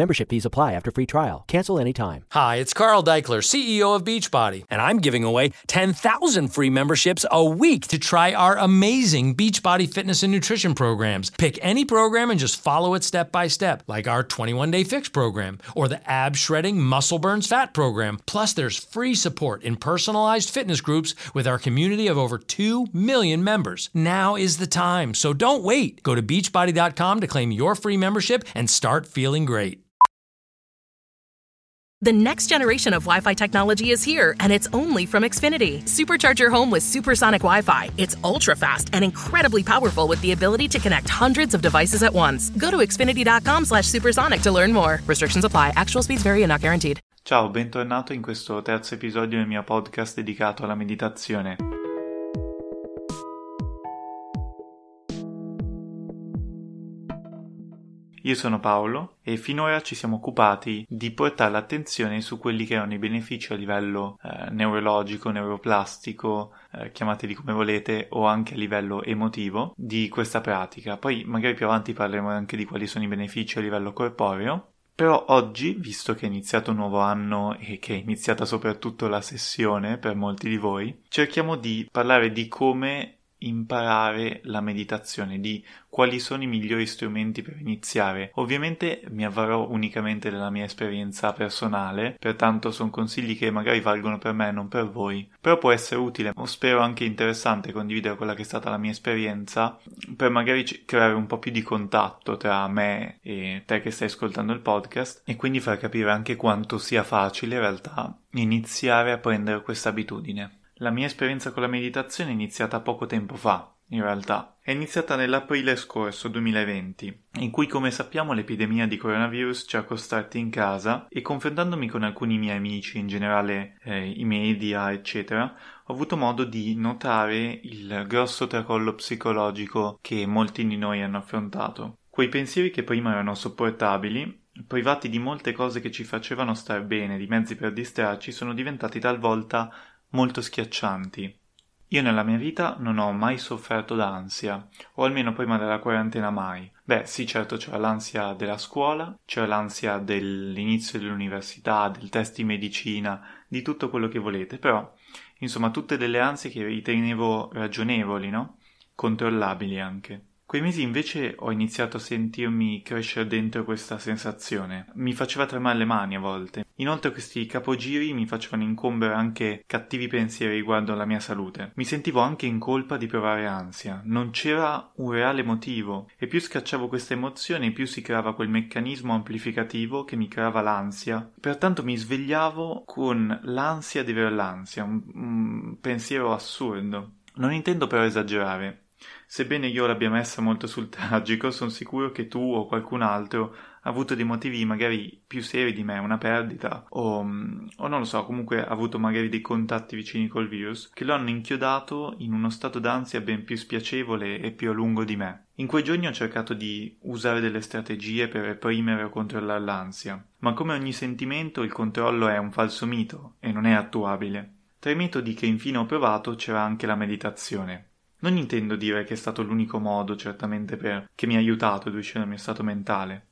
Membership fees apply after free trial. Cancel anytime. Hi, it's Carl Deichler, CEO of Beachbody, and I'm giving away 10,000 free memberships a week to try our amazing Beachbody fitness and nutrition programs. Pick any program and just follow it step by step, like our 21 day fix program or the ab shredding muscle burns fat program. Plus, there's free support in personalized fitness groups with our community of over 2 million members. Now is the time, so don't wait. Go to beachbody.com to claim your free membership and start feeling great. The next generation of Wi Fi technology is here, and it's only from Xfinity. Supercharge your home with supersonic Wi Fi. It's ultra fast and incredibly powerful with the ability to connect hundreds of devices at once. Go to xfinity.com slash supersonic to learn more. Restrictions apply. Actual speeds vary and not guaranteed. Ciao, bentornato in questo terzo episodio del mio podcast dedicato alla meditazione. Io sono Paolo e finora ci siamo occupati di portare l'attenzione su quelli che erano i benefici a livello eh, neurologico, neuroplastico, eh, chiamateli come volete, o anche a livello emotivo di questa pratica. Poi magari più avanti parleremo anche di quali sono i benefici a livello corporeo. Però oggi, visto che è iniziato un nuovo anno e che è iniziata soprattutto la sessione per molti di voi, cerchiamo di parlare di come imparare la meditazione, di quali sono i migliori strumenti per iniziare. Ovviamente mi avvarò unicamente della mia esperienza personale, pertanto sono consigli che magari valgono per me e non per voi, però può essere utile o spero anche interessante condividere quella che è stata la mia esperienza per magari creare un po' più di contatto tra me e te che stai ascoltando il podcast e quindi far capire anche quanto sia facile in realtà iniziare a prendere questa abitudine. La mia esperienza con la meditazione è iniziata poco tempo fa, in realtà. È iniziata nell'aprile scorso 2020, in cui come sappiamo l'epidemia di coronavirus ci ha costretti in casa e confrontandomi con alcuni miei amici, in generale eh, i media, eccetera, ho avuto modo di notare il grosso tracollo psicologico che molti di noi hanno affrontato. Quei pensieri che prima erano sopportabili privati di molte cose che ci facevano star bene, di mezzi per distrarci, sono diventati talvolta molto schiaccianti. Io nella mia vita non ho mai sofferto d'ansia, o almeno prima della quarantena mai. Beh, sì, certo c'era l'ansia della scuola, c'era l'ansia dell'inizio dell'università, del test di medicina, di tutto quello che volete, però, insomma, tutte delle ansie che ritenevo ragionevoli, no? Controllabili anche. Quei mesi invece ho iniziato a sentirmi crescere dentro questa sensazione. Mi faceva tremare le mani a volte. Inoltre questi capogiri mi facevano incombere anche cattivi pensieri riguardo alla mia salute. Mi sentivo anche in colpa di provare ansia. Non c'era un reale motivo e più scacciavo questa emozione più si creava quel meccanismo amplificativo che mi creava l'ansia. Pertanto mi svegliavo con l'ansia di avere l'ansia, un, un pensiero assurdo. Non intendo però esagerare. Sebbene io l'abbia messa molto sul tragico, sono sicuro che tu o qualcun altro ha avuto dei motivi magari più seri di me, una perdita, o, o, non lo so, comunque ha avuto magari dei contatti vicini col virus, che lo hanno inchiodato in uno stato d'ansia ben più spiacevole e più a lungo di me. In quei giorni ho cercato di usare delle strategie per reprimere o controllare l'ansia, ma come ogni sentimento il controllo è un falso mito e non è attuabile. Tra i metodi che infine ho provato c'era anche la meditazione. Non intendo dire che è stato l'unico modo, certamente, per... che mi ha aiutato ad uscire dal mio stato mentale,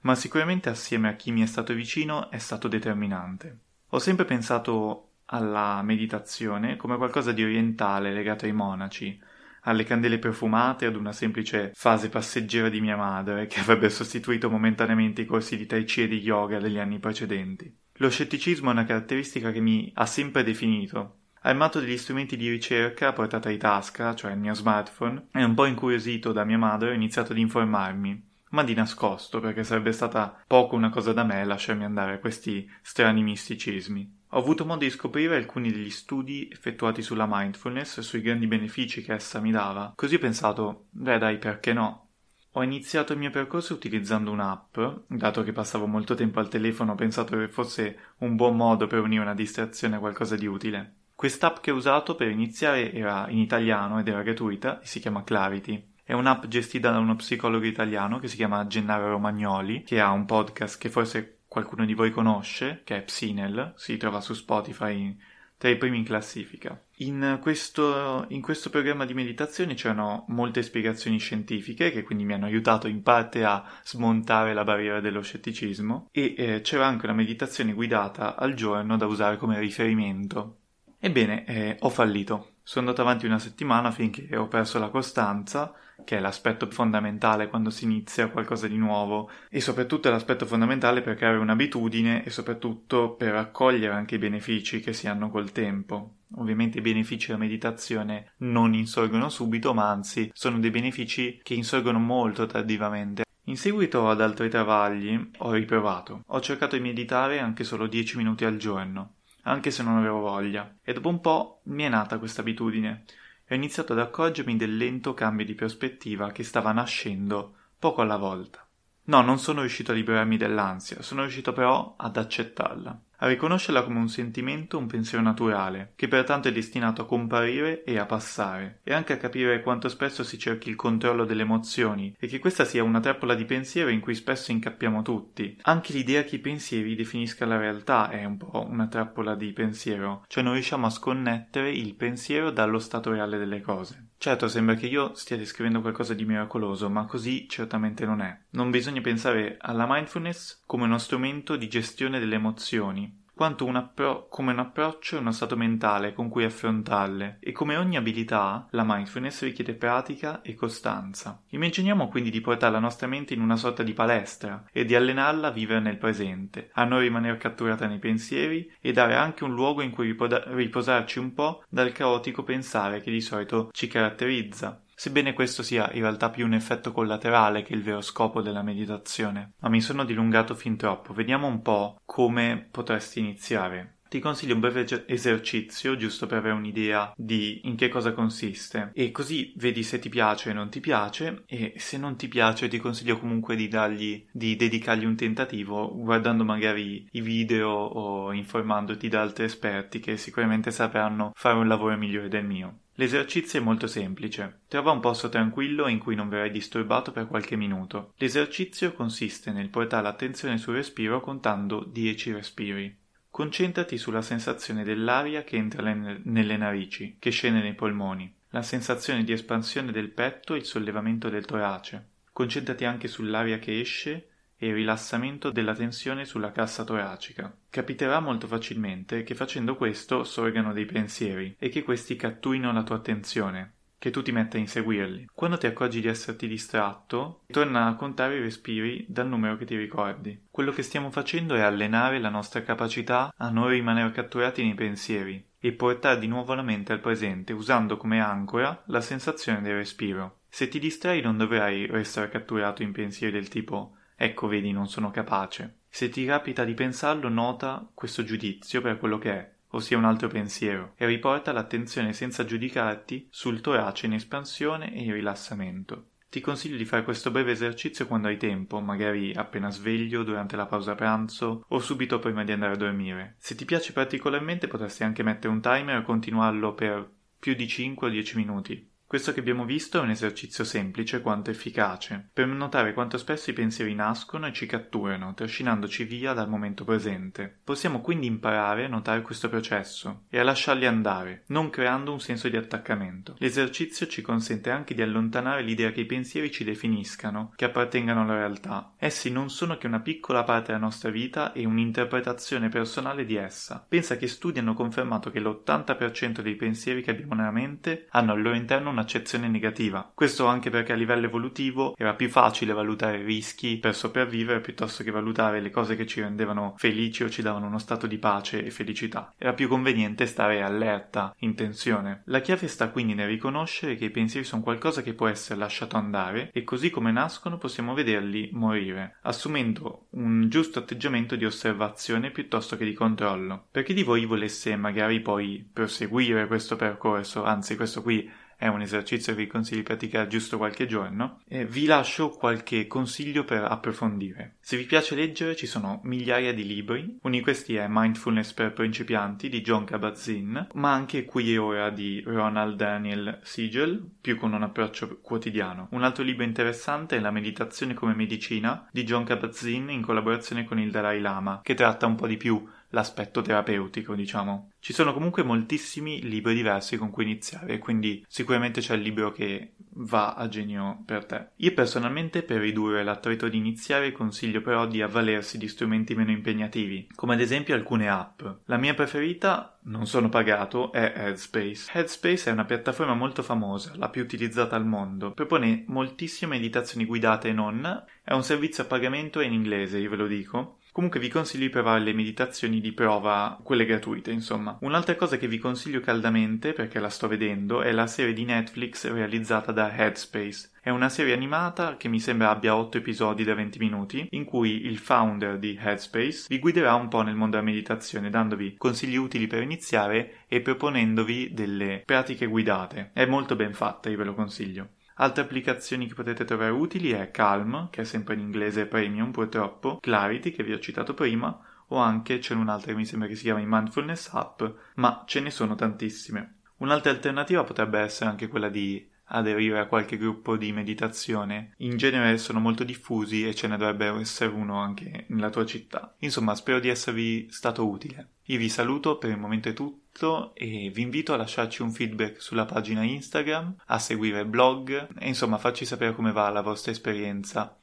ma sicuramente assieme a chi mi è stato vicino è stato determinante. Ho sempre pensato alla meditazione come qualcosa di orientale legato ai monaci, alle candele profumate, ad una semplice fase passeggera di mia madre che avrebbe sostituito momentaneamente i corsi di Tai Chi e di yoga degli anni precedenti. Lo scetticismo è una caratteristica che mi ha sempre definito, Armato degli strumenti di ricerca portata di tasca, cioè il mio smartphone, e un po' incuriosito da mia madre ho iniziato ad informarmi, ma di nascosto, perché sarebbe stata poco una cosa da me lasciarmi andare a questi strani misticismi. Ho avuto modo di scoprire alcuni degli studi effettuati sulla mindfulness e sui grandi benefici che essa mi dava, così ho pensato, beh dai, perché no? Ho iniziato il mio percorso utilizzando un'app, dato che passavo molto tempo al telefono ho pensato che fosse un buon modo per unire una distrazione a qualcosa di utile. Quest'app che ho usato per iniziare era in italiano ed era gratuita e si chiama Clarity. È un'app gestita da uno psicologo italiano che si chiama Gennaro Romagnoli, che ha un podcast che forse qualcuno di voi conosce, che è Psinel, si trova su Spotify tra i primi in classifica. In questo, in questo, programma di meditazione c'erano molte spiegazioni scientifiche che quindi mi hanno aiutato in parte a smontare la barriera dello scetticismo e eh, c'era anche una meditazione guidata al giorno da usare come riferimento. Ebbene, eh, ho fallito. Sono andato avanti una settimana finché ho perso la costanza, che è l'aspetto fondamentale quando si inizia qualcosa di nuovo, e soprattutto è l'aspetto fondamentale per creare un'abitudine e soprattutto per raccogliere anche i benefici che si hanno col tempo. Ovviamente i benefici della meditazione non insorgono subito, ma anzi sono dei benefici che insorgono molto tardivamente. In seguito ad altri travagli ho riprovato. Ho cercato di meditare anche solo 10 minuti al giorno, anche se non avevo voglia, e dopo un po' mi è nata questa abitudine e ho iniziato ad accorgermi del lento cambio di prospettiva che stava nascendo poco alla volta. No, non sono riuscito a liberarmi dell'ansia, sono riuscito però ad accettarla a riconoscerla come un sentimento, un pensiero naturale, che pertanto è destinato a comparire e a passare, e anche a capire quanto spesso si cerchi il controllo delle emozioni, e che questa sia una trappola di pensiero in cui spesso incappiamo tutti. Anche l'idea che i pensieri definisca la realtà è un po' una trappola di pensiero, cioè non riusciamo a sconnettere il pensiero dallo stato reale delle cose. Certo, sembra che io stia descrivendo qualcosa di miracoloso, ma così certamente non è. Non bisogna pensare alla mindfulness come uno strumento di gestione delle emozioni, quanto un appro- come un approccio e uno stato mentale con cui affrontarle e come ogni abilità la mindfulness richiede pratica e costanza. Immaginiamo quindi di portare la nostra mente in una sorta di palestra e di allenarla a vivere nel presente, a non rimanere catturata nei pensieri e dare anche un luogo in cui ripoda- riposarci un po' dal caotico pensare che di solito ci caratterizza sebbene questo sia in realtà più un effetto collaterale che il vero scopo della meditazione. Ma mi sono dilungato fin troppo, vediamo un po' come potresti iniziare. Ti consiglio un breve esercizio giusto per avere un'idea di in che cosa consiste e così vedi se ti piace o non ti piace e se non ti piace ti consiglio comunque di dargli di dedicargli un tentativo guardando magari i video o informandoti da altri esperti che sicuramente sapranno fare un lavoro migliore del mio. L'esercizio è molto semplice. Trova un posto tranquillo in cui non verrai disturbato per qualche minuto. L'esercizio consiste nel portare l'attenzione sul respiro contando 10 respiri. Concentrati sulla sensazione dell'aria che entra nelle narici, che scende nei polmoni, la sensazione di espansione del petto e il sollevamento del torace. Concentrati anche sull'aria che esce e il rilassamento della tensione sulla cassa toracica. Capiterà molto facilmente che facendo questo sorgano dei pensieri e che questi catturino la tua attenzione, che tu ti metta a inseguirli. Quando ti accorgi di esserti distratto, torna a contare i respiri dal numero che ti ricordi. Quello che stiamo facendo è allenare la nostra capacità a non rimanere catturati nei pensieri e portare di nuovo la mente al presente usando come ancora la sensazione del respiro. Se ti distrai non dovrai restare catturato in pensieri del tipo Ecco, vedi, non sono capace. Se ti capita di pensarlo, nota questo giudizio per quello che è, ossia un altro pensiero, e riporta l'attenzione senza giudicarti sul torace in espansione e in rilassamento. Ti consiglio di fare questo breve esercizio quando hai tempo, magari appena sveglio, durante la pausa pranzo o subito prima di andare a dormire. Se ti piace particolarmente potresti anche mettere un timer e continuarlo per più di 5 o 10 minuti. Questo che abbiamo visto è un esercizio semplice quanto efficace, per notare quanto spesso i pensieri nascono e ci catturano, trascinandoci via dal momento presente. Possiamo quindi imparare a notare questo processo e a lasciarli andare, non creando un senso di attaccamento. L'esercizio ci consente anche di allontanare l'idea che i pensieri ci definiscano, che appartengano alla realtà. Essi non sono che una piccola parte della nostra vita e un'interpretazione personale di essa. Pensa che studi hanno confermato che l'80% dei pensieri che abbiamo nella mente hanno al loro interno una un'accezione negativa. Questo anche perché a livello evolutivo era più facile valutare i rischi per sopravvivere piuttosto che valutare le cose che ci rendevano felici o ci davano uno stato di pace e felicità. Era più conveniente stare allerta, in tensione. La chiave sta quindi nel riconoscere che i pensieri sono qualcosa che può essere lasciato andare e così come nascono possiamo vederli morire, assumendo un giusto atteggiamento di osservazione piuttosto che di controllo. Per chi di voi volesse magari poi proseguire questo percorso, anzi questo qui è un esercizio che vi consiglio di praticare giusto qualche giorno, e vi lascio qualche consiglio per approfondire. Se vi piace leggere ci sono migliaia di libri, uno di questi è Mindfulness per principianti di John Kabat-Zinn, ma anche Qui e Ora di Ronald Daniel Siegel, più con un approccio quotidiano. Un altro libro interessante è La meditazione come medicina di John Kabat-Zinn in collaborazione con il Dalai Lama, che tratta un po' di più l'aspetto terapeutico, diciamo. Ci sono comunque moltissimi libri diversi con cui iniziare, quindi sicuramente c'è il libro che va a genio per te. Io personalmente per ridurre l'attrito di iniziare consiglio però di avvalersi di strumenti meno impegnativi, come ad esempio alcune app. La mia preferita, non sono pagato, è Headspace. Headspace è una piattaforma molto famosa, la più utilizzata al mondo. Propone moltissime meditazioni guidate e non, è un servizio a pagamento in inglese, io ve lo dico, Comunque vi consiglio di provare le meditazioni di prova, quelle gratuite, insomma. Un'altra cosa che vi consiglio caldamente, perché la sto vedendo, è la serie di Netflix realizzata da Headspace. È una serie animata che mi sembra abbia 8 episodi da 20 minuti, in cui il founder di Headspace vi guiderà un po' nel mondo della meditazione, dandovi consigli utili per iniziare e proponendovi delle pratiche guidate. È molto ben fatta, io ve lo consiglio. Altre applicazioni che potete trovare utili è Calm, che è sempre in inglese premium purtroppo, Clarity, che vi ho citato prima, o anche c'è un'altra che mi sembra che si chiama Mindfulness App, ma ce ne sono tantissime. Un'altra alternativa potrebbe essere anche quella di aderire a qualche gruppo di meditazione. In genere sono molto diffusi e ce ne dovrebbe essere uno anche nella tua città. Insomma, spero di esservi stato utile. Io vi saluto, per il momento è tutto e vi invito a lasciarci un feedback sulla pagina Instagram, a seguire il blog e insomma farci sapere come va la vostra esperienza